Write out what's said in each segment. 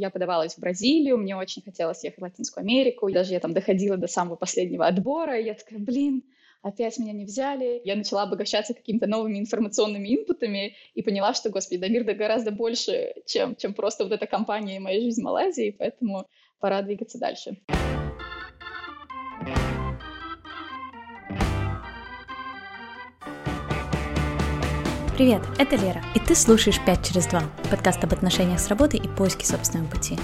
Я подавалась в Бразилию, мне очень хотелось ехать в Латинскую Америку. Даже я там доходила до самого последнего отбора. И я такая, блин, опять меня не взяли. Я начала обогащаться какими-то новыми информационными инпутами и поняла, что, господи, да да гораздо больше, чем, чем просто вот эта компания и моя жизнь в Малайзии, поэтому пора двигаться дальше. Привет, это Лера, и ты слушаешь «5 через 2» — подкаст об отношениях с работой и поиске собственного пути.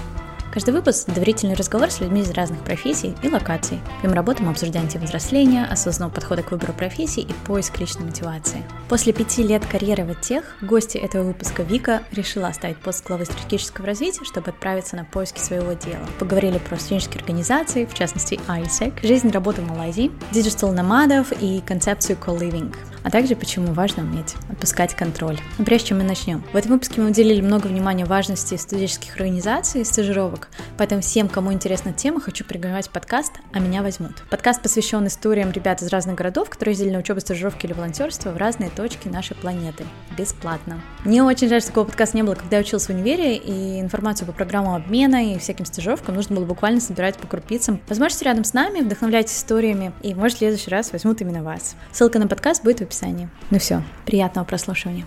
Каждый выпуск – доверительный разговор с людьми из разных профессий и локаций. Помимо работы мы обсуждаем темы взросления, осознанного подхода к выбору профессии и поиск личной мотивации. После пяти лет карьеры в tech гостья этого выпуска Вика решила оставить пост главы стратегического развития, чтобы отправиться на поиски своего дела. Поговорили про студенческие организации, в частности AIESEC, жизнь и работу в Малайзии, digital номадов и концепцию co-living а также почему важно уметь отпускать контроль. Но прежде чем мы начнем, в этом выпуске мы уделили много внимания важности студенческих организаций и стажировок, поэтому всем, кому интересна тема, хочу порекомендовать подкаст «А меня возьмут». Подкаст посвящен историям ребят из разных городов, которые ездили на учебу, стажировки или волонтерство в разные точки нашей планеты. Бесплатно. Мне очень жаль, что такого подкаста не было, когда я училась в универе, и информацию по программам обмена и всяким стажировкам нужно было буквально собирать по крупицам. Возможно, рядом с нами, вдохновляйтесь историями, и, может, в следующий раз возьмут именно вас. Ссылка на подкаст будет в описании. Ну все, приятного прослушивания.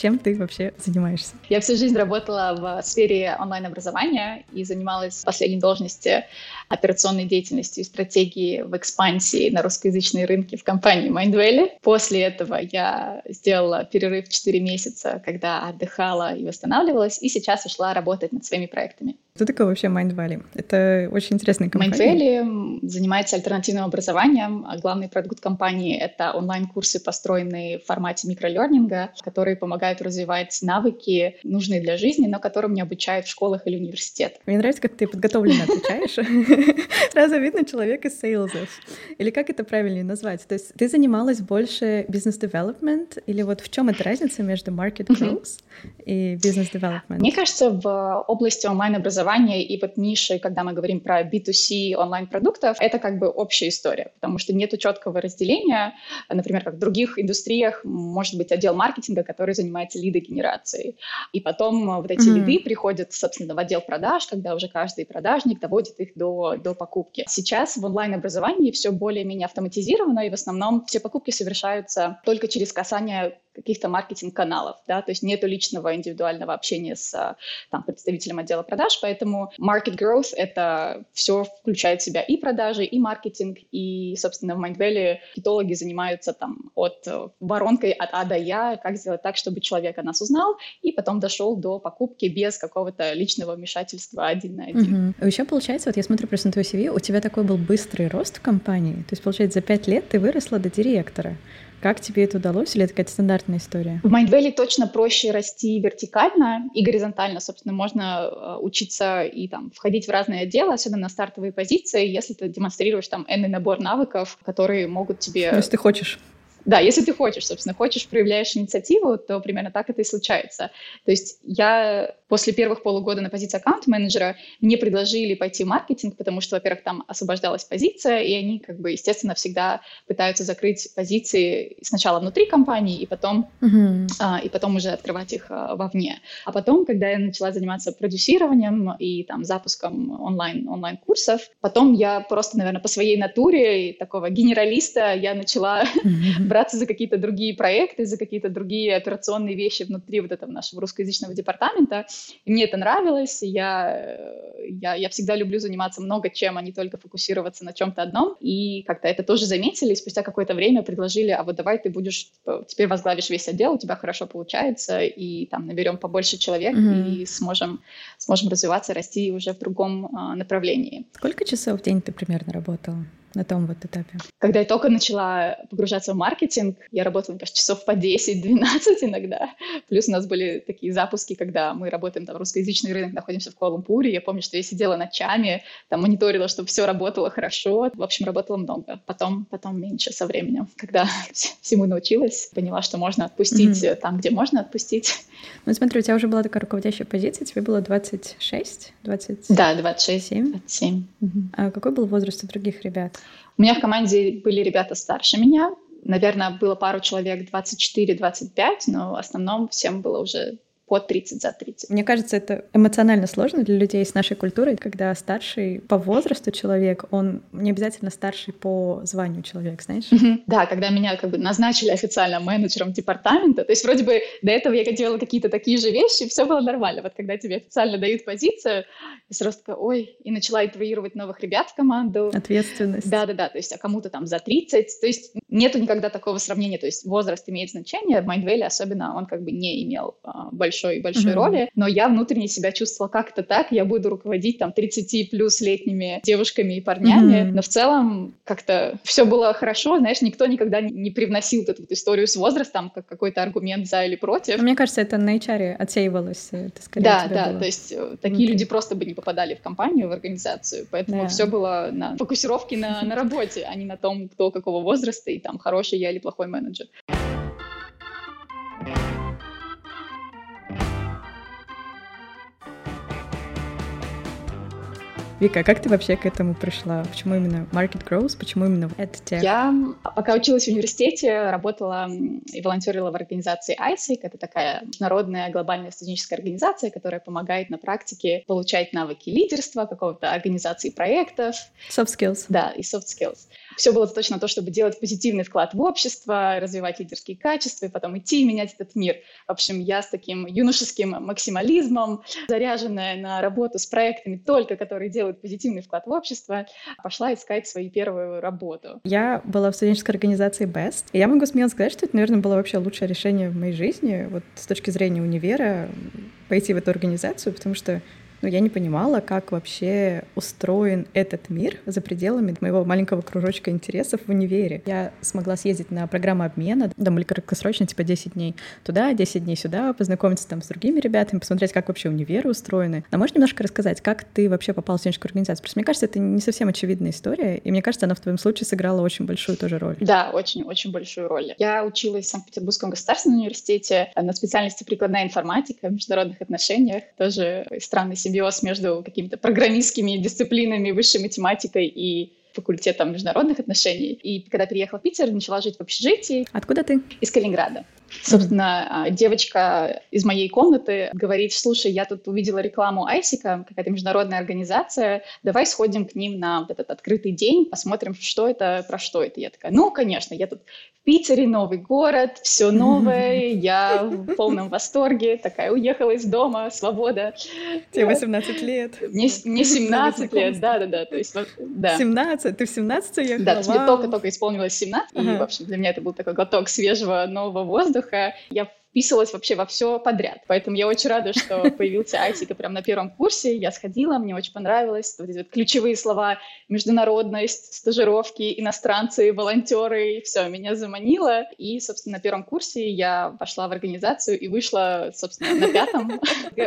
Чем ты вообще занимаешься? Я всю жизнь работала в сфере онлайн-образования и занималась в последней должности операционной деятельностью и стратегии в экспансии на русскоязычные рынки в компании Mindvalley. После этого я сделала перерыв 4 месяца, когда отдыхала и восстанавливалась, и сейчас ушла работать над своими проектами. Что такое вообще Mindvalley? Это очень интересная компания. Mindvalley занимается альтернативным образованием. А главный продукт компании — это онлайн-курсы, построенные в формате микролернинга, которые помогают развивать навыки, нужные для жизни, но которым не обучают в школах или университетах. Мне нравится, как ты подготовленно отвечаешь. Сразу видно человек из сейлзов. Или как это правильнее назвать? То есть ты занималась больше бизнес-девелопмент или вот в чем эта разница между market growth и бизнес-девелопмент? Мне кажется, в области онлайн-образования образования и вот ниши, когда мы говорим про B2C онлайн-продуктов, это как бы общая история, потому что нет четкого разделения. Например, как в других индустриях может быть отдел маркетинга, который занимается лидогенерацией. И потом вот эти mm-hmm. лиды приходят, собственно, в отдел продаж, когда уже каждый продажник доводит их до, до покупки. Сейчас в онлайн-образовании все более-менее автоматизировано, и в основном все покупки совершаются только через касание каких-то маркетинг-каналов, да, то есть нету личного индивидуального общения с там, представителем отдела продаж, поэтому market growth — это все включает в себя и продажи, и маркетинг, и, собственно, в Mindvalley китологи занимаются там от воронкой от А до Я, как сделать так, чтобы человек о нас узнал, и потом дошел до покупки без какого-то личного вмешательства один на один. Угу. Еще получается, вот я смотрю просто на твой CV, у тебя такой был быстрый рост в компании, то есть, получается, за пять лет ты выросла до директора. Как тебе это удалось, или это какая-то стандартная история? В Mindvalley точно проще расти вертикально и горизонтально. Собственно, можно э, учиться и там входить в разные отделы, особенно на стартовые позиции, если ты демонстрируешь там энный набор навыков, которые могут тебе... Если ты хочешь. Да, если ты хочешь, собственно, хочешь, проявляешь инициативу, то примерно так это и случается. То есть я после первых полугода на позиции аккаунт-менеджера мне предложили пойти в маркетинг, потому что, во-первых, там освобождалась позиция, и они, как бы, естественно, всегда пытаются закрыть позиции сначала внутри компании, и потом, uh-huh. а, и потом уже открывать их а, вовне. А потом, когда я начала заниматься продюсированием и там запуском онлайн, онлайн-курсов, потом я просто, наверное, по своей натуре такого генералиста я начала uh-huh браться за какие-то другие проекты, за какие-то другие операционные вещи внутри вот этого нашего русскоязычного департамента. И мне это нравилось. Я, э, я, я всегда люблю заниматься много чем, а не только фокусироваться на чем-то одном. И как-то это тоже заметили. И спустя какое-то время предложили, а вот давай ты будешь, типа, теперь возглавишь весь отдел, у тебя хорошо получается, и там наберем побольше человек, mm-hmm. и сможем, сможем развиваться, расти уже в другом а, направлении. Сколько часов в день ты примерно работала? На том вот этапе? Когда я только начала погружаться в маркетинг, я работала, мне кажется, часов по 10-12 иногда. Плюс у нас были такие запуски, когда мы работаем там русскоязычный рынок, находимся в Куала-Лумпуре. Я помню, что я сидела ночами, там мониторила, чтобы все работало хорошо. В общем, работала много. Потом, потом меньше со временем. Когда всему научилась, поняла, что можно отпустить mm-hmm. там, где можно отпустить. Ну, смотри, у тебя уже была такая руководящая позиция, тебе было 26? 20... Да, 26. 7? 27. Угу. А какой был возраст у других ребят? У меня в команде были ребята старше меня. Наверное, было пару человек 24-25, но в основном всем было уже под 30, за 30. Мне кажется, это эмоционально сложно для людей с нашей культурой, когда старший по возрасту человек, он не обязательно старший по званию человек, знаешь? Да, когда меня как бы назначили официально менеджером департамента, то есть вроде бы до этого я делала какие-то такие же вещи, все было нормально. Вот когда тебе официально дают позицию, и сразу такая, ой, и начала интервьюировать новых ребят в команду. Ответственность. Да-да-да, то есть а кому-то там за 30, то есть нету никогда такого сравнения, то есть возраст имеет значение, в Майндвейле особенно он как бы не имел а, большой-большой mm-hmm. роли, но я внутренне себя чувствовала как-то так, я буду руководить там 30 плюс летними девушками и парнями, mm-hmm. но в целом как-то все было хорошо, знаешь, никто никогда не привносил эту вот историю с возрастом как какой-то аргумент за или против. Но мне кажется, это на HR отсеивалось, это скорее Да, да, было. то есть э, такие люди просто бы не попадали в компанию, в организацию, поэтому да. все было на фокусировке на, на работе, а не на том, кто какого возраста и там хороший я или плохой менеджер. Вика, а как ты вообще к этому пришла? Почему именно Market Growth? Почему именно этот тех? Я, пока училась в университете, работала и волонтерила в организации ISIC. Это такая международная глобальная студенческая организация, которая помогает на практике получать навыки лидерства, какого-то организации проектов. Soft skills. Да, и soft skills все было точно то, чтобы делать позитивный вклад в общество, развивать лидерские качества и потом идти и менять этот мир. В общем, я с таким юношеским максимализмом, заряженная на работу с проектами только, которые делают позитивный вклад в общество, пошла искать свою первую работу. Я была в студенческой организации BEST, и я могу смело сказать, что это, наверное, было вообще лучшее решение в моей жизни, вот с точки зрения универа, пойти в эту организацию, потому что но я не понимала, как вообще устроен этот мир за пределами моего маленького кружочка интересов в универе. Я смогла съездить на программу обмена, там были краткосрочно, типа 10 дней туда, 10 дней сюда, познакомиться там с другими ребятами, посмотреть, как вообще универы устроены. Но можешь немножко рассказать, как ты вообще попал в студенческую организацию? Просто мне кажется, это не совсем очевидная история, и мне кажется, она в твоем случае сыграла очень большую тоже роль. Да, очень-очень большую роль. Я училась в Санкт-Петербургском государственном университете на специальности прикладная информатика в международных отношениях, тоже странный симбиоз между какими-то программистскими дисциплинами, высшей математикой и факультетом международных отношений. И когда переехала в Питер, начала жить в общежитии. Откуда ты? Из Калининграда. Собственно, mm-hmm. девочка из моей комнаты говорит, слушай, я тут увидела рекламу Айсика, какая-то международная организация, давай сходим к ним на вот этот открытый день, посмотрим, что это, про что это. Я такая, ну, конечно, я тут в Питере, новый город, все новое, я в полном восторге, такая уехала из дома, свобода. Тебе 18 лет. Мне, мне 17 лет, да-да-да. То есть, да. 17? Ты в 17 уехала? Да, мне только-только исполнилось 17, ага. и, в общем, для меня это был такой глоток свежего нового воздуха, воздуха. Я вписывалась вообще во все подряд. Поэтому я очень рада, что появился Айтика прямо на первом курсе. Я сходила, мне очень понравилось. Вот эти вот ключевые слова международность, стажировки, иностранцы, волонтеры. Все, меня заманило. И, собственно, на первом курсе я пошла в организацию и вышла, собственно, на пятом.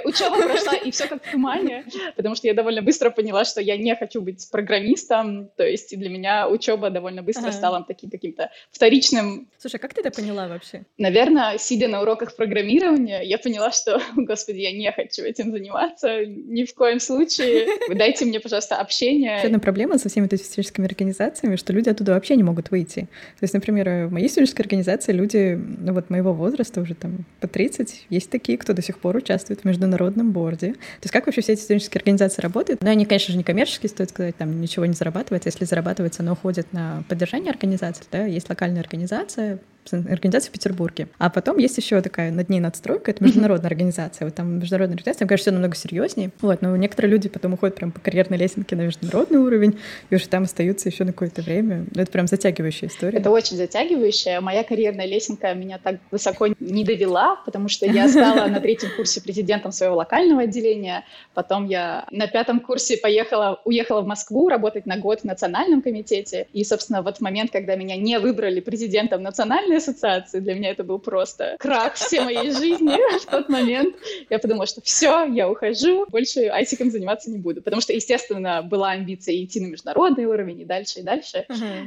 Учеба прошла, и все как в тумане, потому что я довольно быстро поняла, что я не хочу быть программистом. То есть для меня учеба довольно быстро стала таким каким-то вторичным. Слушай, а как ты это поняла вообще? Наверное, сидя на уроках уроках программирования я поняла, что, господи, я не хочу этим заниматься ни в коем случае. Дайте мне, пожалуйста, общение. Еще одна проблема со всеми этими студенческими организациями, что люди оттуда вообще не могут выйти. То есть, например, в моей студенческой организации люди, ну вот моего возраста, уже там по 30, есть такие, кто до сих пор участвует в международном борде. То есть как вообще все эти студенческие организации работают? Ну, они, конечно же, не коммерческие, стоит сказать, там ничего не зарабатывается. Если зарабатывается, оно уходит на поддержание организации, да, есть локальная организация, организация в Петербурге. А потом есть еще такая над ней надстройка, это международная организация. Вот там международная организация, там, конечно, все намного серьезнее. Вот, но некоторые люди потом уходят прям по карьерной лесенке на международный уровень, и уже там остаются еще на какое-то время. Это прям затягивающая история. Это очень затягивающая. Моя карьерная лесенка меня так высоко не довела, потому что я стала на третьем курсе президентом своего локального отделения. Потом я на пятом курсе поехала, уехала в Москву работать на год в национальном комитете. И, собственно, вот в момент, когда меня не выбрали президентом национальной музыкальной ассоциации. Для меня это был просто крах всей моей жизни в тот момент. Я подумала, что все, я ухожу, больше айтиком заниматься не буду. Потому что, естественно, была амбиция идти на международный уровень и дальше, и дальше.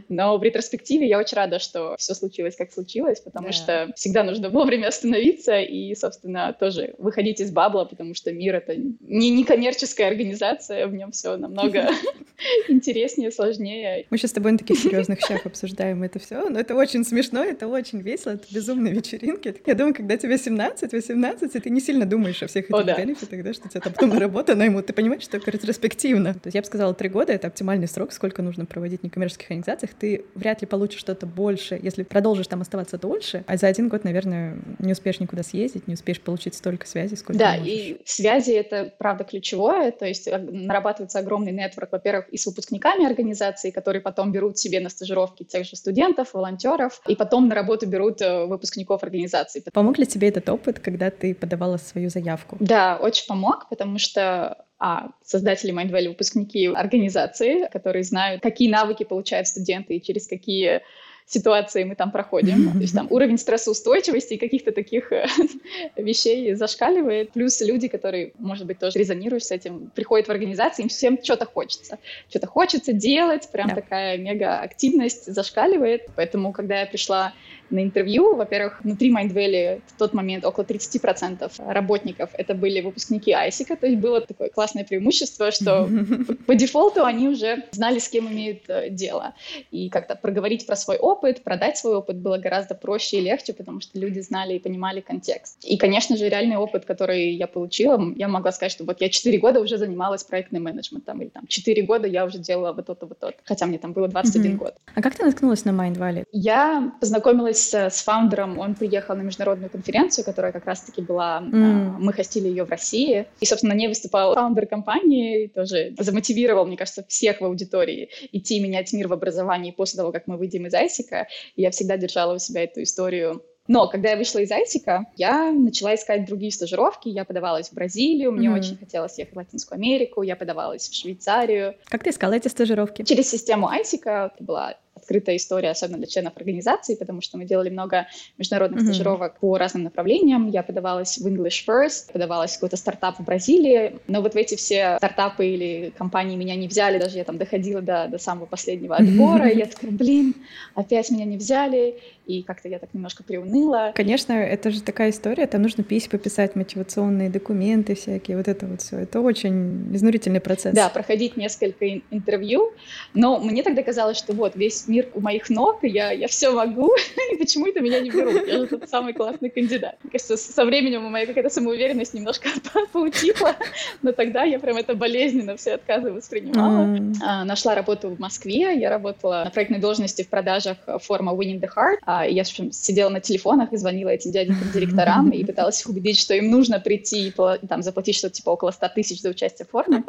Но в ретроспективе я очень рада, что все случилось, как случилось, потому что всегда нужно вовремя остановиться и, собственно, тоже выходить из бабла, потому что мир — это не некоммерческая организация, в нем все намного интереснее, сложнее. Мы сейчас с тобой на таких серьезных щах обсуждаем это все, но это очень смешно, это очень весело, это безумные вечеринки. Я думаю, когда тебе 17, 18, и ты не сильно думаешь о всех этих о, да. бенефитах, да, что у тебя там потом работа наймут, ты понимаешь, что это ретроспективно. То есть я бы сказала, три года — это оптимальный срок, сколько нужно проводить в некоммерческих организациях. Ты вряд ли получишь что-то больше, если продолжишь там оставаться дольше, а за один год, наверное, не успеешь никуда съездить, не успеешь получить столько связей, сколько Да, и связи — это, правда, ключевое, то есть э, нарабатывается огромный нетворк, во-первых, и с выпускниками организации, которые потом берут себе на стажировки тех же студентов, волонтеров, и потом на работу берут э, выпускников организации. Помог ли тебе этот опыт, когда ты подавала свою заявку? Да, очень помог, потому что а создатели Mindvalley — выпускники организации, которые знают, какие навыки получают студенты и через какие ситуации мы там проходим. То есть там уровень стрессоустойчивости и каких-то таких э, вещей зашкаливает. Плюс люди, которые, может быть, тоже резонируют с этим, приходят в организации, им всем что-то хочется. Что-то хочется делать, прям да. такая мега-активность зашкаливает. Поэтому, когда я пришла на интервью. Во-первых, внутри Mindvalley в тот момент около 30% работников это были выпускники Айсика, то есть было такое классное преимущество, что по дефолту они уже знали, с кем имеют э, дело. И как-то проговорить про свой опыт, продать свой опыт было гораздо проще и легче, потому что люди знали и понимали контекст. И, конечно же, реальный опыт, который я получила, я могла сказать, что вот я 4 года уже занималась проектным менеджментом, или там 4 года я уже делала вот то-то, вот то хотя мне там было 21 год. А как ты наткнулась на Mindvalley? Я познакомилась с фаундером, он приехал на международную конференцию, которая как раз-таки была, mm. мы хостили ее в России, и, собственно, на ней выступал фаундер компании, тоже замотивировал, мне кажется, всех в аудитории идти менять мир в образовании после того, как мы выйдем из Айсика, и я всегда держала у себя эту историю но когда я вышла из Айсика, я начала искать другие стажировки. Я подавалась в Бразилию, мне mm-hmm. очень хотелось ехать в Латинскую Америку, я подавалась в Швейцарию. Как ты искала эти стажировки? Через систему Айсика. Это была открытая история, особенно для членов организации, потому что мы делали много международных mm-hmm. стажировок по разным направлениям. Я подавалась в English First, подавалась в какой-то стартап в Бразилии, но вот в эти все стартапы или компании меня не взяли, даже я там доходила до, до самого последнего отбора, и я такая, блин, опять меня не взяли, и как-то я так немножко приуныла. Конечно, это же такая история, там нужно письма пописать, мотивационные документы всякие, вот это вот все. Это очень изнурительный процесс. Да, проходить несколько интервью, но мне тогда казалось, что вот весь мир у моих ног, и я, я все могу, и почему это меня не берут? Я же тот самый классный кандидат. Мне кажется, со временем моя какая-то самоуверенность немножко поутихла, но тогда я прям это болезненно все отказы воспринимала. Mm. А, нашла работу в Москве, я работала на проектной должности в продажах форма Winning the Heart, а, я в общем, сидела на телефонах и звонила этим дяденькам директорам и пыталась их убедить, что им нужно прийти и там, заплатить что-то типа около 100 тысяч за участие в форме.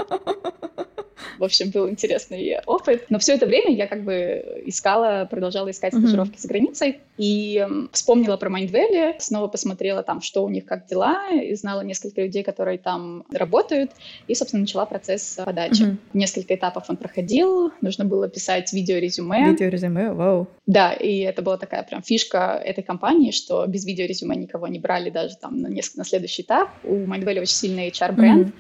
В общем, был интересный опыт. Но все это время я как бы искала, продолжала искать стажировки mm-hmm. за границей и вспомнила про Mindvalley, снова посмотрела там, что у них, как дела, и знала несколько людей, которые там работают, и, собственно, начала процесс подачи. Mm-hmm. Несколько этапов он проходил, нужно было писать видеорезюме. Видеорезюме, вау. Да, и это была такая прям фишка этой компании, что без видеорезюме никого не брали даже там на, несколько, на следующий этап. У Mindvalley очень сильный HR-бренд, mm-hmm.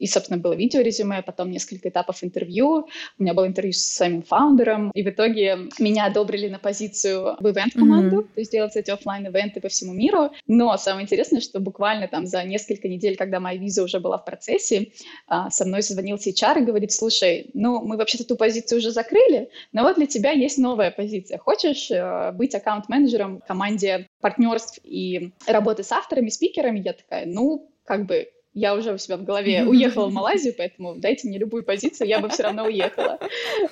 И, собственно, было видеорезюме, потом несколько этапов интервью. У меня было интервью с самим фаундером. И в итоге меня одобрили на позицию в ивент-команду, mm-hmm. то есть делать эти офлайн ивенты по всему миру. Но самое интересное, что буквально там за несколько недель, когда моя виза уже была в процессе, а, со мной созвонил HR и говорит, слушай, ну, мы вообще-то ту позицию уже закрыли, но вот для тебя есть новая позиция. Хочешь э, быть аккаунт-менеджером в команде партнерств и работы с авторами, спикерами? Я такая, ну, как бы я уже у себя в голове уехала в Малайзию, поэтому дайте мне любую позицию, я бы все равно уехала.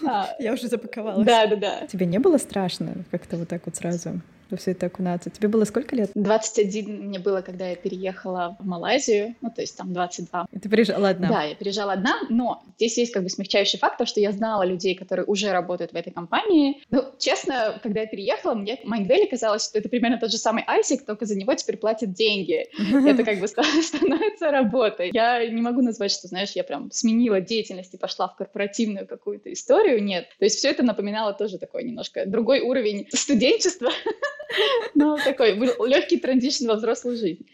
А, я уже запаковалась. Да, да, да. Тебе не было страшно как-то вот так вот сразу? Во все это окунаться. Тебе было сколько лет? 21 мне было, когда я переехала в Малайзию, ну, то есть там 22. И ты переезжала одна? Да, я переезжала одна, но здесь есть как бы смягчающий фактор, что я знала людей, которые уже работают в этой компании. Ну, честно, когда я переехала, мне Mindvalley казалось, что это примерно тот же самый Айсик, только за него теперь платят деньги. Это как бы становится работой. Я не могу назвать, что, знаешь, я прям сменила деятельность и пошла в корпоративную какую-то историю, нет. То есть все это напоминало тоже такой немножко другой уровень студенчества, ну, такой легкий транзишн во взрослую жизнь.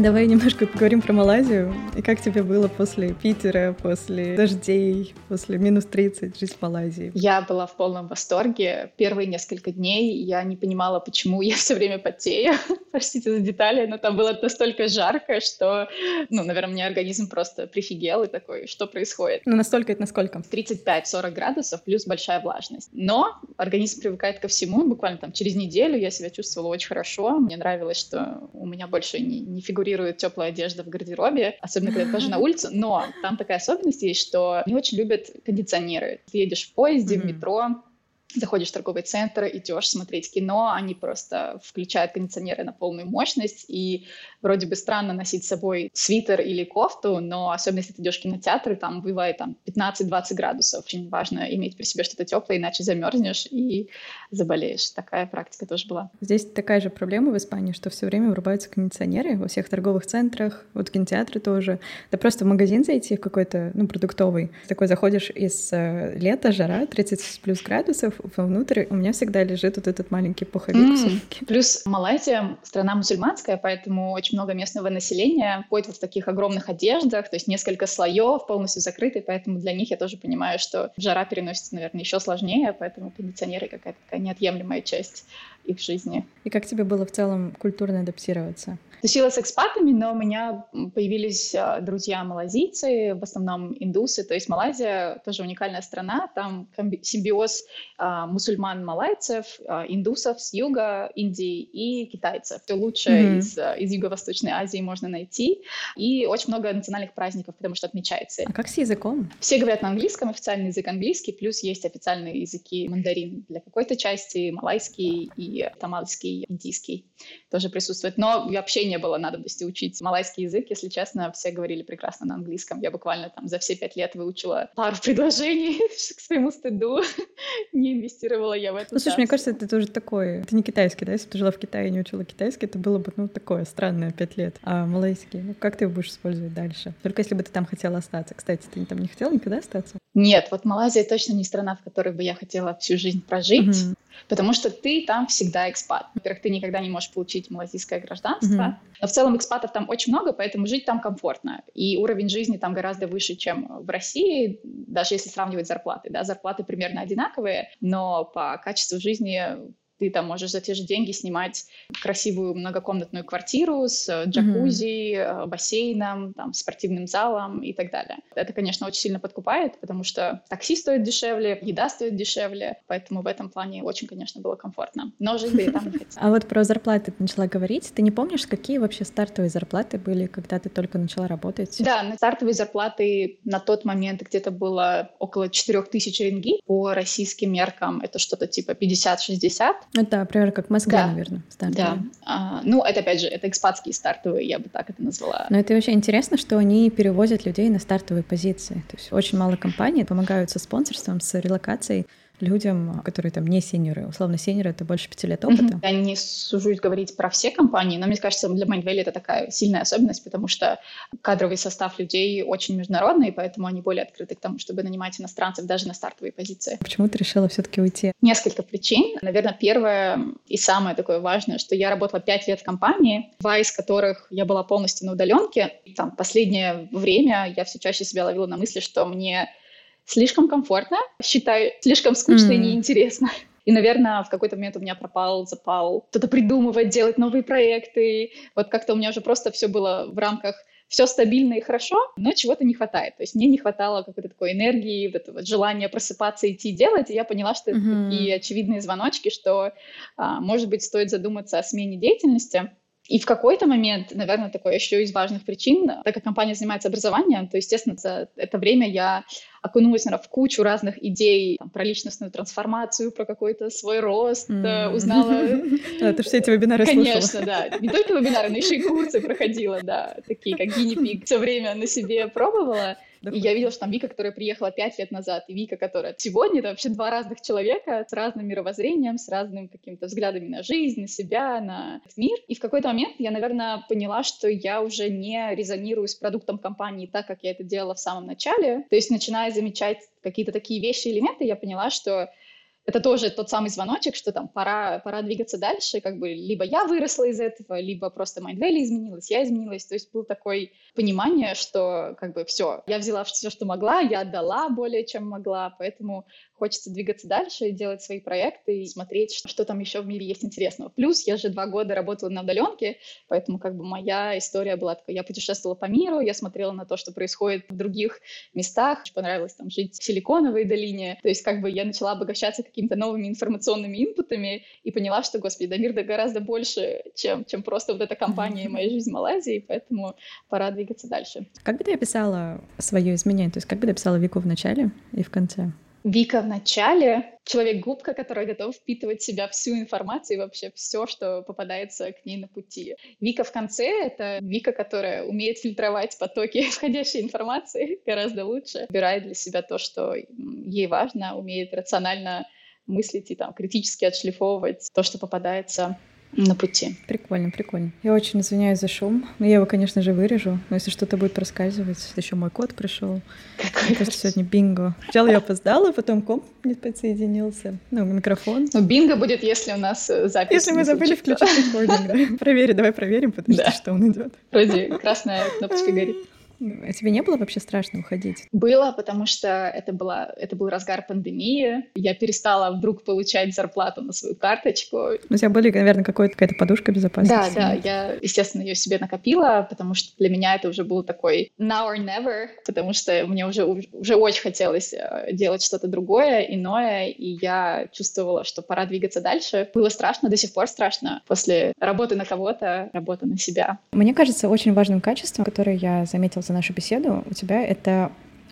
Давай немножко поговорим про Малайзию. И как тебе было после Питера, после дождей, после минус 30 жить в Малайзии? Я была в полном восторге. Первые несколько дней я не понимала, почему я все время потею. Простите за детали, но там было настолько жарко, что, ну, наверное, мне организм просто прифигел и такой, что происходит? Ну, настолько это насколько? 35-40 градусов плюс большая влажность. Но организм привыкает ко всему. Буквально там через неделю я себя чувствовала очень хорошо. Мне нравилось, что у меня больше не, не фигурирует теплая одежда в гардеробе, особенно когда хожу на улицу. Но там такая особенность есть, что не очень любят кондиционеры. Ты едешь в поезде, в метро, заходишь в торговый центр, идешь смотреть кино, они просто включают кондиционеры на полную мощность, и вроде бы странно носить с собой свитер или кофту, но особенно если ты идешь в кинотеатр, там бывает там 15-20 градусов. Очень важно иметь при себе что-то теплое, иначе замерзнешь и заболеешь. Такая практика тоже была. Здесь такая же проблема в Испании, что все время вырубаются кондиционеры во всех торговых центрах, вот кинотеатры тоже. Да просто в магазин зайти в какой-то, ну, продуктовый. Такой заходишь из э, лета, жара, 30 плюс градусов, внутрь у меня всегда лежит вот этот маленький пуховик mm. Плюс Малайзия страна мусульманская, поэтому очень много местного населения ходит вот в таких огромных одеждах, то есть несколько слоев полностью закрыты, поэтому для них я тоже понимаю, что жара переносится, наверное, еще сложнее, поэтому кондиционеры какая-то такая неотъемлемая часть их жизни. И как тебе было в целом культурно адаптироваться? Тусила с экспатами, но у меня появились а, друзья малазийцы, в основном индусы. То есть Малайзия тоже уникальная страна. Там симбиоз а, мусульман-малайцев, а, индусов с юга, Индии и китайцев. Все лучшее mm-hmm. из, из Юго-Восточной Азии можно найти. И очень много национальных праздников, потому что отмечается. А как с языком? Все говорят на английском, официальный язык английский, плюс есть официальные языки мандарин для какой-то части, малайский и тамальский, индийский тоже присутствует. Но вообще не было надобности учить малайский язык, если честно, все говорили прекрасно на английском. Я буквально там за все пять лет выучила пару предложений к своему стыду. не инвестировала я в это. Ну, слушай, мне кажется, это тоже такое. Это не китайский, да? Если бы ты жила в Китае и не учила китайский, это было бы, ну, такое странное пять лет. А малайский, ну, как ты его будешь использовать дальше? Только если бы ты там хотела остаться. Кстати, ты там не хотела никогда остаться? Нет, вот Малайзия точно не страна, в которой бы я хотела всю жизнь прожить. Mm-hmm. Потому что ты там всегда экспат. Во-первых, ты никогда не можешь получить малазийское гражданство. Mm-hmm. Но в целом экспатов там очень много, поэтому жить там комфортно. И уровень жизни там гораздо выше, чем в России, даже если сравнивать зарплаты. Да, зарплаты примерно одинаковые, но по качеству жизни ты там можешь за те же деньги снимать красивую многокомнатную квартиру с э, джакузи, mm-hmm. бассейном, там, спортивным залом и так далее. Это, конечно, очень сильно подкупает, потому что такси стоит дешевле, еда стоит дешевле, поэтому в этом плане очень, конечно, было комфортно. Но жить бы я там не хотела. А вот про зарплаты ты начала говорить. Ты не помнишь, какие вообще стартовые зарплаты были, когда ты только начала работать? Да, стартовые зарплаты на тот момент где-то было около 4000 ринги. По российским меркам это что-то типа 50-60. Да, примерно как Москва, да. наверное, стартовые. Да. А, ну, это, опять же, это экспатские стартовые, я бы так это назвала. Но это вообще интересно, что они перевозят людей на стартовые позиции. То есть очень мало компаний помогают со спонсорством, с релокацией людям, которые там не сеньоры. Условно, сеньоры — это больше пяти лет опыта. Я не сужусь говорить про все компании, но мне кажется, для Mindvalley это такая сильная особенность, потому что кадровый состав людей очень международный, поэтому они более открыты к тому, чтобы нанимать иностранцев даже на стартовые позиции. Почему ты решила все таки уйти? Несколько причин. Наверное, первое и самое такое важное, что я работала пять лет в компании, два из которых я была полностью на удаленке. Там последнее время я все чаще себя ловила на мысли, что мне слишком комфортно, считаю, слишком скучно mm. и неинтересно. И, наверное, в какой-то момент у меня пропал запал что-то придумывать, делать новые проекты. Вот как-то у меня уже просто все было в рамках все стабильно и хорошо, но чего-то не хватает. То есть мне не хватало какой-то такой энергии, вот этого желания просыпаться, идти делать, и я поняла, что mm-hmm. это такие очевидные звоночки, что, а, может быть, стоит задуматься о смене деятельности. И в какой-то момент, наверное, такой еще из важных причин, так как компания занимается образованием, то, естественно, за это время я окунулась, наверное, в кучу разных идей там, про личностную трансформацию, про какой-то свой рост, mm. узнала... Да, ты все эти вебинары Конечно, да. Не только вебинары, но еще и курсы проходила, да, такие как гинни все время на себе пробовала. И я видела, что там Вика, которая приехала пять лет назад, и Вика, которая сегодня, это вообще два разных человека с разным мировоззрением, с разным какими-то взглядами на жизнь, на себя, на мир. И в какой-то момент я, наверное, поняла, что я уже не резонирую с продуктом компании так, как я это делала в самом начале. То есть, начиная замечать какие-то такие вещи, элементы, я поняла, что это тоже тот самый звоночек, что там пора, пора двигаться дальше, как бы либо я выросла из этого, либо просто Mindvalley изменилась, я изменилась, то есть был такой понимание, что как бы все, я взяла все, что могла, я отдала более, чем могла, поэтому хочется двигаться дальше делать свои проекты и смотреть, что, что там еще в мире есть интересного. Плюс я же два года работала на удаленке, поэтому как бы моя история была такая, я путешествовала по миру, я смотрела на то, что происходит в других местах, Очень понравилось там жить в Силиконовой долине, то есть как бы я начала обогащаться какими-то новыми информационными инпутами и поняла, что, господи, да мир да гораздо больше, чем, чем просто вот эта компания и моя жизнь в Малайзии, поэтому пора двигаться дальше. Как бы ты описала свое изменение? То есть как бы ты описала Вику в начале и в конце? Вика в начале человек-губка, который готов впитывать в себя всю информацию и вообще все, что попадается к ней на пути. Вика в конце — это Вика, которая умеет фильтровать потоки входящей информации гораздо лучше, выбирает для себя то, что ей важно, умеет рационально мыслить и там критически отшлифовывать то, что попадается на пути. Прикольно, прикольно. Я очень извиняюсь за шум. Но я его, конечно же, вырежу. Но если что-то будет проскальзывать, еще мой кот пришел. Мне кажется, сегодня бинго. Сначала я опоздала, потом комп не подсоединился. Ну, микрофон. Ну, бинго будет, если у нас э, запись Если мы забыли включить рекординг, да. Проверь, давай проверим, потому что что он идет. Вроде красная кнопочка горит. А тебе не было вообще страшно уходить? Было, потому что это, была, это был разгар пандемии. Я перестала вдруг получать зарплату на свою карточку. У тебя были, наверное, какая-то подушка безопасности. Да, да. Я, естественно, ее себе накопила, потому что для меня это уже был такой now or never, потому что мне уже, уже очень хотелось э, делать что-то другое, иное, и я чувствовала, что пора двигаться дальше. Было страшно, до сих пор страшно. После работы на кого-то, работа на себя. Мне кажется, очень важным качеством, которое я заметила за нашу беседу, у тебя это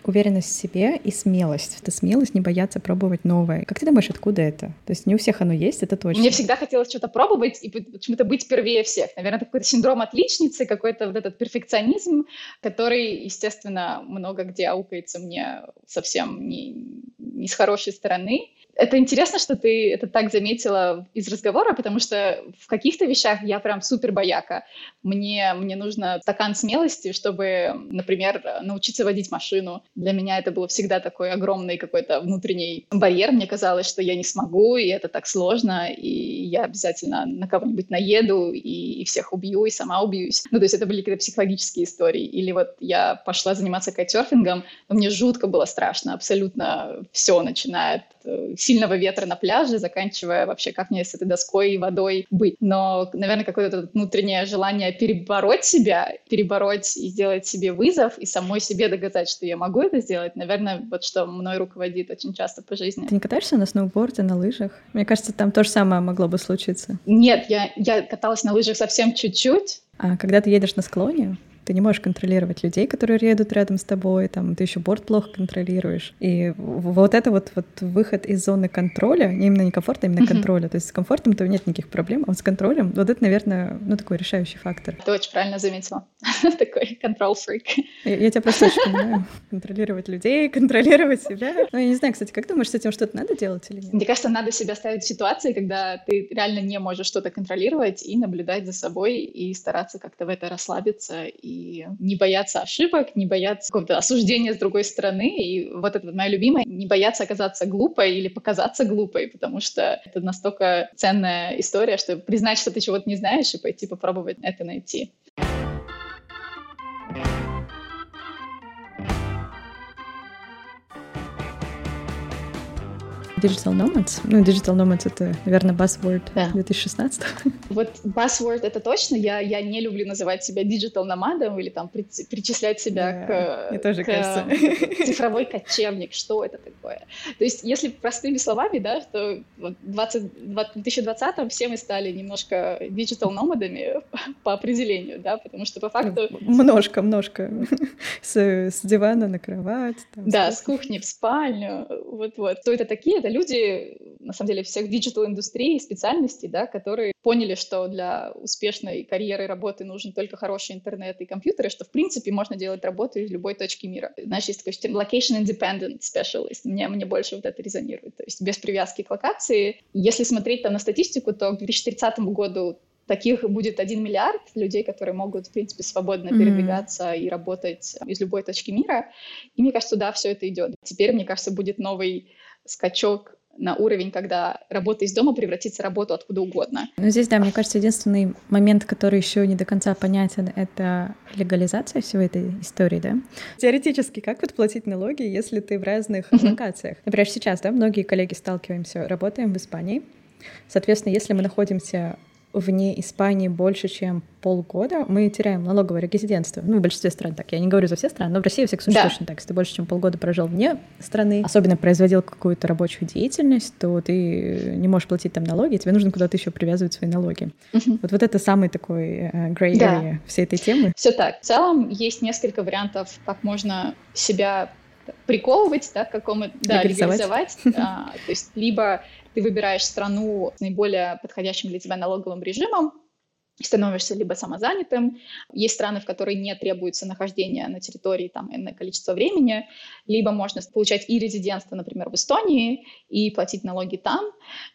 уверенность в себе и смелость. Это смелость не бояться пробовать новое. Как ты думаешь, откуда это? То есть не у всех оно есть, это точно. Мне всегда хотелось что-то пробовать и почему-то быть первее всех. Наверное, это какой-то синдром отличницы, какой-то вот этот перфекционизм, который, естественно, много где аукается мне совсем не, не с хорошей стороны. Это интересно, что ты это так заметила из разговора, потому что в каких-то вещах я прям супер бояка. Мне, мне нужно стакан смелости, чтобы, например, научиться водить машину. Для меня это было всегда такой огромный какой-то внутренний барьер. Мне казалось, что я не смогу, и это так сложно, и я обязательно на кого-нибудь наеду, и, и всех убью, и сама убьюсь. Ну, то есть это были какие-то психологические истории. Или вот я пошла заниматься кайтсерфингом, но мне жутко было страшно, абсолютно все, начиная от э, сильного ветра на пляже, заканчивая вообще как мне с этой доской и водой быть. Но, наверное, какое-то внутреннее желание перебороть себя, перебороть и сделать себе вызов, и самой себе доказать, что я могу это сделать, наверное, вот что мной руководит очень часто по жизни. Ты не катаешься на сноуборде, на лыжах? Мне кажется, там то же самое могло бы случиться. Нет, я, я каталась на лыжах совсем чуть-чуть. А когда ты едешь на склоне, ты не можешь контролировать людей, которые едут рядом с тобой, там, ты еще борт плохо контролируешь. И вот это вот, вот выход из зоны контроля, не именно не комфорта, а именно uh-huh. контроля. То есть с комфортом то нет никаких проблем, а вот с контролем, вот это, наверное, ну, такой решающий фактор. Ты очень правильно заметила. такой контрол фрик. Я, я тебя просто очень понимаю. Контролировать людей, контролировать себя. Ну, я не знаю, кстати, как думаешь, с этим что-то надо делать или нет? Мне кажется, надо себя ставить в ситуации, когда ты реально не можешь что-то контролировать и наблюдать за собой и стараться как-то в это расслабиться и не бояться ошибок, не бояться какого-то осуждения с другой стороны. И вот это вот моя любимая, не бояться оказаться глупой или показаться глупой, потому что это настолько ценная история, что признать, что ты чего-то не знаешь, и пойти попробовать это найти. Digital Nomads. Ну, Digital Nomads — это, наверное, buzzword да. 2016. Вот buzzword — это точно. Я, я не люблю называть себя digital номадом или там при, причислять себя да, к, мне тоже к кажется. цифровой кочевник. Что это такое? То есть, если простыми словами, да, то в 2020 все мы стали немножко digital номадами по определению, да, потому что по факту... Множко, множко. с, с дивана на кровать. Там, да, с кухни в спальню. Вот-вот. Кто это такие? Это люди, на самом деле, всех digital-индустрий и специальностей, да, которые поняли, что для успешной карьеры работы нужен только хороший интернет и компьютеры, что, в принципе, можно делать работу из любой точки мира. Знаешь, есть такой термин location independent specialist. Мне, мне больше вот это резонирует. То есть без привязки к локации. Если смотреть там на статистику, то к 2030 году таких будет один миллиард людей, которые могут, в принципе, свободно mm-hmm. передвигаться и работать из любой точки мира. И мне кажется, да, все это идет. Теперь, мне кажется, будет новый скачок на уровень, когда работа из дома превратится в работу откуда угодно. Ну, здесь, да, мне кажется, единственный момент, который еще не до конца понятен, это легализация всей этой истории, да? Теоретически, как вот платить налоги, если ты в разных uh-huh. локациях? Например, сейчас, да, многие коллеги сталкиваемся, работаем в Испании. Соответственно, если мы находимся вне Испании больше, чем полгода, мы теряем налоговое резидентство. Ну, в большинстве стран так. Я не говорю за все страны, но в России, во всяком случае, да. точно так. Если ты больше, чем полгода прожил вне страны, особенно производил какую-то рабочую деятельность, то ты не можешь платить там налоги, тебе нужно куда-то еще привязывать свои налоги. Угу. Вот, вот это самый такой uh, gray да. area всей этой темы. Все так. В целом есть несколько вариантов, как можно себя приковывать, да, к какому да, легализовать. легализовать. а, то есть либо ты выбираешь страну с наиболее подходящим для тебя налоговым режимом, становишься либо самозанятым. Есть страны, в которые не требуется нахождение на территории там иное количество времени, либо можно получать и резидентство, например, в Эстонии и платить налоги там,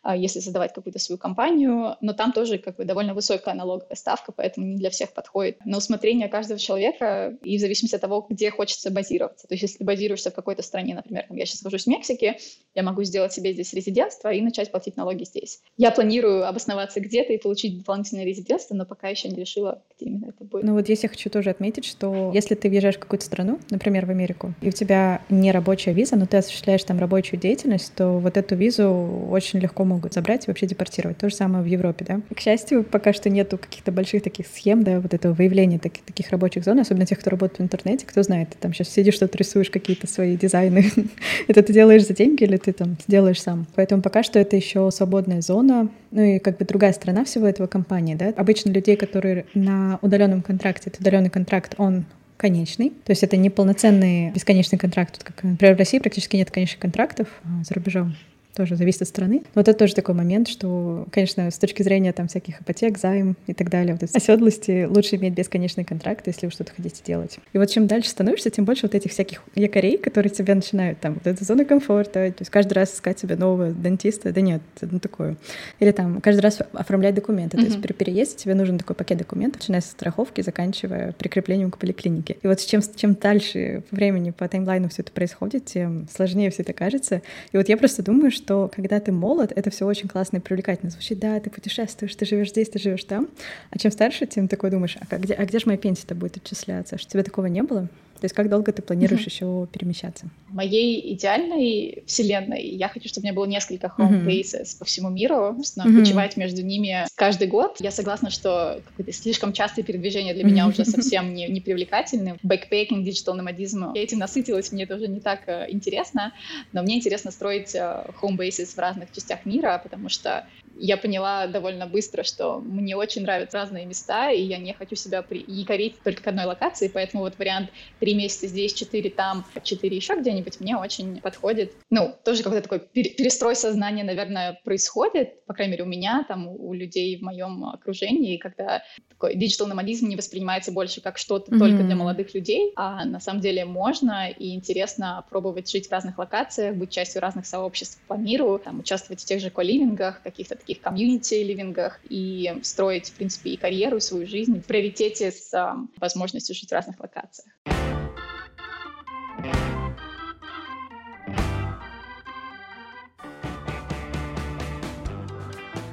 а, если создавать какую-то свою компанию, но там тоже как бы довольно высокая налоговая ставка, поэтому не для всех подходит. На усмотрение каждого человека и в зависимости от того, где хочется базироваться. То есть если ты базируешься в какой-то стране, например, там, я сейчас нахожусь в Мексике, я могу сделать себе здесь резидентство и начать платить налоги здесь. Я планирую обосноваться где-то и получить дополнительное резидентство, но пока еще не решила, где именно это будет. Ну вот здесь я хочу тоже отметить, что если ты въезжаешь в какую-то страну, например, в Америку, и у тебя не рабочая виза, но ты осуществляешь там рабочую деятельность, то вот эту визу очень легко могут забрать и вообще депортировать. То же самое в Европе, да. К счастью, пока что нету каких-то больших таких схем, да, вот этого выявления таких, таких рабочих зон, особенно тех, кто работает в интернете, кто знает, ты там сейчас сидишь, что-то рисуешь, какие-то свои дизайны. это ты делаешь за деньги или ты там делаешь сам. Поэтому пока что это еще свободная зона, ну и как бы другая сторона всего этого компании, да. Обычно людей, которые на удаленном контракте, это удаленный контракт, он конечный. То есть это не полноценный бесконечный контракт. Как, например, в России практически нет конечных контрактов а за рубежом тоже зависит от страны. Но вот это тоже такой момент, что, конечно, с точки зрения там всяких ипотек, займ и так далее, вот оседлости лучше иметь бесконечный контракт, если вы что-то хотите делать. И вот чем дальше становишься, тем больше вот этих всяких якорей, которые тебя начинают там, вот эта зона комфорта, то есть каждый раз искать себе нового дентиста, да нет, ну такое. Или там каждый раз оформлять документы, mm-hmm. то есть при переезде тебе нужен такой пакет документов, начиная со страховки, заканчивая прикреплением к поликлинике. И вот чем, чем дальше по времени, по таймлайну все это происходит, тем сложнее все это кажется. И вот я просто думаю, что что когда ты молод, это все очень классно и привлекательно звучит. Да, ты путешествуешь, ты живешь здесь, ты живешь там. А чем старше, тем такой думаешь, а где, а где же моя пенсия-то будет отчисляться? Что тебе такого не было? То есть как долго ты планируешь mm-hmm. еще перемещаться? В моей идеальной вселенной я хочу, чтобы у меня было несколько home bases mm-hmm. по всему миру, собственно, mm-hmm. кочевать между ними каждый год. Я согласна, что какое-то слишком частое передвижение для меня уже совсем не, не привлекательны. Backpacking, digital номадизм, я этим насытилась, мне это уже не так э, интересно, но мне интересно строить э, home bases в разных частях мира, потому что я поняла довольно быстро, что мне очень нравятся разные места, и я не хочу себя при... якорить только к одной локации, поэтому вот вариант три месяца здесь, четыре там, четыре еще где-нибудь мне очень подходит. Ну, тоже какой-то такой перестрой сознания, наверное, происходит, по крайней мере, у меня, там, у людей в моем окружении, когда такой digital номадизм не воспринимается больше как что-то mm-hmm. только для молодых людей, а на самом деле можно и интересно пробовать жить в разных локациях, быть частью разных сообществ по миру, там, участвовать в тех же коливингах, каких-то таких community-ливингах и строить, в принципе, и карьеру, и свою жизнь в приоритете с а, возможностью жить в разных локациях.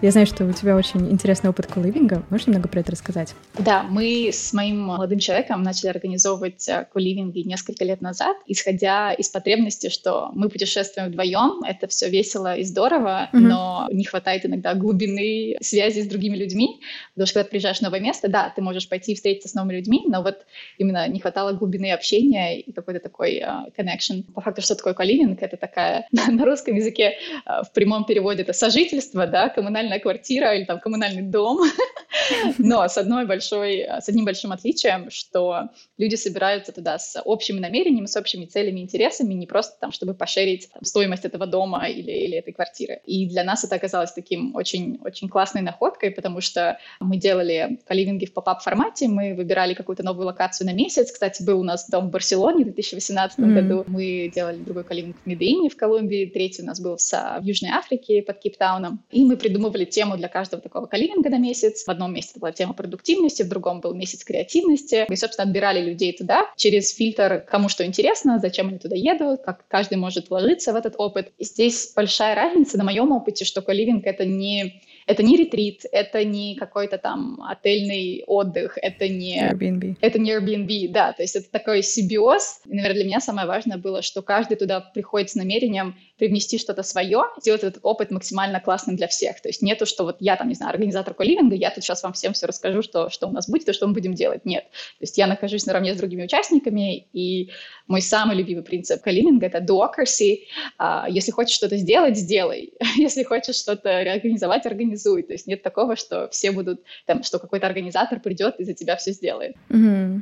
Я знаю, что у тебя очень интересный опыт коливинга. Можешь немного про это рассказать? Да, мы с моим молодым человеком начали организовывать э, коливинги несколько лет назад, исходя из потребности, что мы путешествуем вдвоем, это все весело и здорово, mm-hmm. но не хватает иногда глубины связи с другими людьми, потому что когда ты приезжаешь в новое место, да, ты можешь пойти встретиться с новыми людьми, но вот именно не хватало глубины общения и какой-то такой uh, connection. По факту, что такое коливинг? Это такая на русском языке uh, в прямом переводе это сожительство, да, коммунальная коммунальная квартира или там коммунальный дом, но с одной большой, с одним большим отличием, что люди собираются туда с общими намерениями, с общими целями, интересами, не просто там, чтобы пошерить там, стоимость этого дома или, или этой квартиры. И для нас это оказалось таким очень, очень классной находкой, потому что мы делали каливинги в поп-ап формате, мы выбирали какую-то новую локацию на месяц. Кстати, был у нас дом в Барселоне в 2018 mm-hmm. году. Мы делали другой каливинг в Медеине в Колумбии, третий у нас был в Южной Африке под Кейптауном. И мы придумывали делали тему для каждого такого каливинга на месяц. В одном месяце была тема продуктивности, в другом был месяц креативности. И, собственно, отбирали людей туда через фильтр, кому что интересно, зачем они туда едут, как каждый может вложиться в этот опыт. И здесь большая разница на моем опыте, что каливинг — это не это не ретрит, это не какой-то там отельный отдых, это не Airbnb. Это не Airbnb, да, то есть это такой симбиоз. И, наверное, для меня самое важное было, что каждый туда приходит с намерением привнести что-то свое, сделать этот опыт максимально классным для всех. То есть нету, что вот я там, не знаю, организатор коливинга, я тут сейчас вам всем все расскажу, что, что у нас будет и что мы будем делать. Нет. То есть я нахожусь наравне с другими участниками, и мой самый любимый принцип коливинга — это duocracy. А, если хочешь что-то сделать, сделай. если хочешь что-то организовать, организуй. То есть нет такого, что все будут, там, что какой-то организатор придет и за тебя все сделает. Mm-hmm.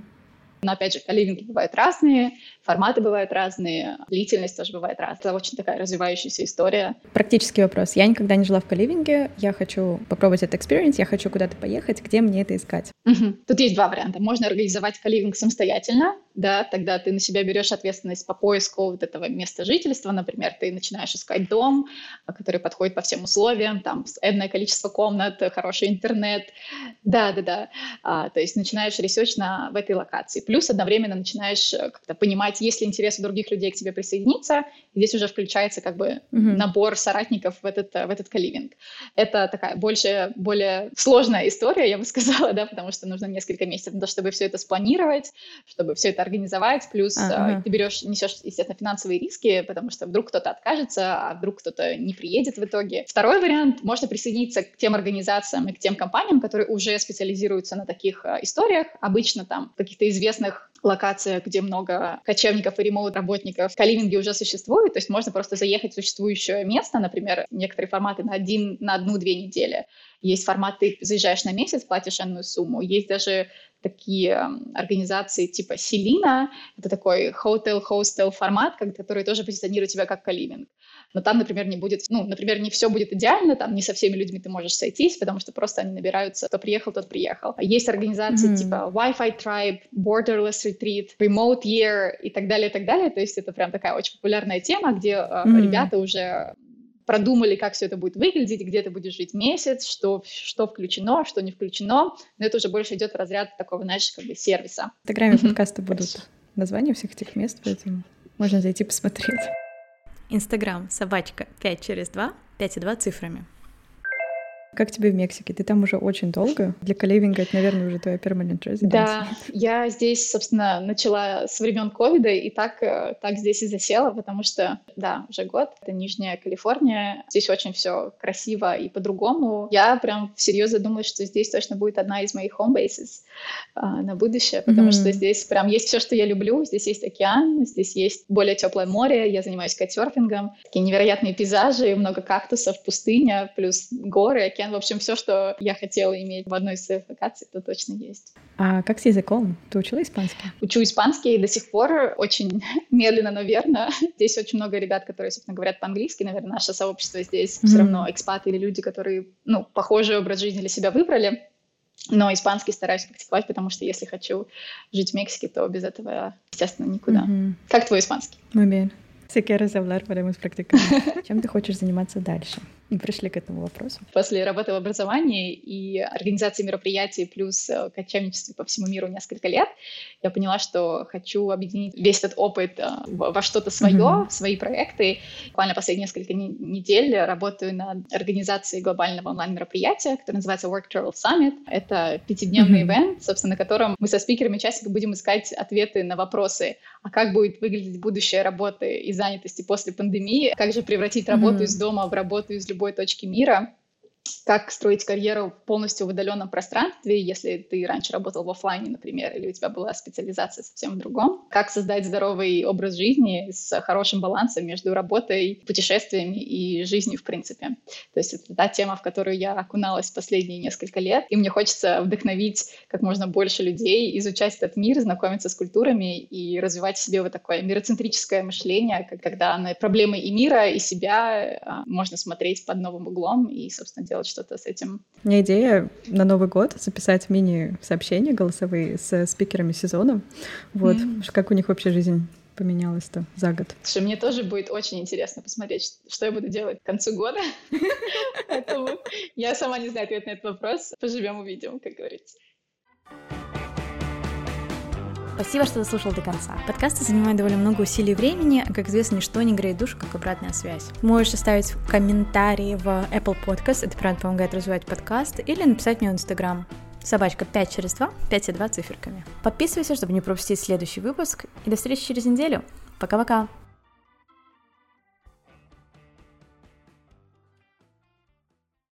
Но, опять же, каливинги бывают разные, форматы бывают разные, длительность тоже бывает разная. Это очень такая развивающаяся история. Практический вопрос. Я никогда не жила в коливинге, я хочу попробовать этот experience, я хочу куда-то поехать, где мне это искать? Угу. Тут есть два варианта. Можно организовать коливинг самостоятельно, да, тогда ты на себя берешь ответственность по поиску вот этого места жительства, например, ты начинаешь искать дом, который подходит по всем условиям, там энное количество комнат, хороший интернет, да-да-да, а, то есть начинаешь research на, в этой локации Плюс одновременно начинаешь э, как-то понимать, есть ли интерес у других людей к тебе присоединиться. Здесь уже включается как бы mm-hmm. набор соратников в этот, э, в этот коливинг. Это такая больше, более сложная история, я бы сказала, да, потому что нужно несколько месяцев, чтобы все это спланировать, чтобы все это организовать. Плюс uh-huh. ты берешь, несешь, естественно, финансовые риски, потому что вдруг кто-то откажется, а вдруг кто-то не приедет в итоге. Второй вариант, можно присоединиться к тем организациям и к тем компаниям, которые уже специализируются на таких историях. Обычно там каких-то известных локациях, где много кочевников и remote-работников, коливинги уже существуют, то есть можно просто заехать в существующее место, например, некоторые форматы на, один, на одну-две недели. Есть формат, ты заезжаешь на месяц, платишь энную сумму. Есть даже такие организации типа Селина, это такой hotel-hostel формат, который тоже позиционирует тебя как каливинг но там, например, не будет, ну, например, не все будет идеально, там не со всеми людьми ты можешь сойтись, потому что просто они набираются, кто приехал, тот приехал. Есть организации mm-hmm. типа Wi-Fi Tribe, Borderless Retreat, Remote Year и так далее, и так далее. То есть это прям такая очень популярная тема, где mm-hmm. ребята уже продумали, как все это будет выглядеть, где ты будешь жить месяц, что, что включено, что не включено. Но это уже больше идет в разряд такого, знаешь, как бы сервиса. В Инстаграме подкаста будут названия всех этих мест, поэтому можно зайти посмотреть. Инстаграм собачка 5 через 2, 5 и 2 цифрами. Как тебе в Мексике? Ты там уже очень долго. Для каливинга это, наверное, уже твоя permanent residence. Да, я здесь, собственно, начала с времен ковида, и так, э, так здесь и засела, потому что, да, уже год. Это Нижняя Калифорния. Здесь очень все красиво и по-другому. Я прям всерьез задумалась, что здесь точно будет одна из моих home bases э, на будущее, потому mm-hmm. что здесь прям есть все, что я люблю. Здесь есть океан, здесь есть более теплое море, я занимаюсь кайтсерфингом. Такие невероятные пейзажи, много кактусов, пустыня, плюс горы, океан. В общем, все, что я хотела иметь в одной из своих локаций, то точно есть. А как с языком? Ты учила испанский? Учу испанский до сих пор очень медленно, но верно. Здесь очень много ребят, которые, собственно, говорят по-английски. Наверное, наше сообщество здесь mm-hmm. все равно экспаты или люди, которые, ну, похожий образ жизни для себя выбрали. Но испанский стараюсь практиковать, потому что если хочу жить в Мексике, то без этого, естественно, никуда. Mm-hmm. Как твой испанский? Muy bien. Si quieres hablar, podemos practicar. Чем ты хочешь заниматься дальше? И пришли к этому вопросу. После работы в образовании и организации мероприятий плюс э, кочевничестве по всему миру несколько лет, я поняла, что хочу объединить весь этот опыт э, во что-то свое, mm-hmm. в свои проекты. Буквально последние несколько недель работаю над организацией глобального онлайн-мероприятия, которое называется Work Travel Summit. Это пятидневный mm-hmm. ивент, собственно, на котором мы со спикерами участниками будем искать ответы на вопросы, а как будет выглядеть будущее работы и занятости после пандемии, как же превратить работу mm-hmm. из дома в работу из любого любой точки мира как строить карьеру полностью в удаленном пространстве, если ты раньше работал в офлайне, например, или у тебя была специализация совсем в другом, как создать здоровый образ жизни с хорошим балансом между работой, путешествиями и жизнью в принципе. То есть это та тема, в которую я окуналась последние несколько лет, и мне хочется вдохновить как можно больше людей, изучать этот мир, знакомиться с культурами и развивать в себе вот такое мироцентрическое мышление, когда на проблемы и мира, и себя а, можно смотреть под новым углом и, собственно, делать что-то с этим. У меня идея на Новый год записать мини-сообщения голосовые с спикерами сезона. Вот, mm. как у них вообще жизнь поменялось-то за год? Слушай, мне тоже будет очень интересно посмотреть, что я буду делать к концу года. Я сама не знаю ответ на этот вопрос. Поживем, увидим, как говорится. Спасибо, что дослушал до конца. Подкасты занимают довольно много усилий и времени, а, как известно, ничто не греет душу, как обратная связь. Можешь оставить комментарии в Apple Podcast, это правда помогает развивать подкаст, или написать мне в Instagram. Собачка 5 через 2, 5 и 2 циферками. Подписывайся, чтобы не пропустить следующий выпуск, и до встречи через неделю. Пока-пока!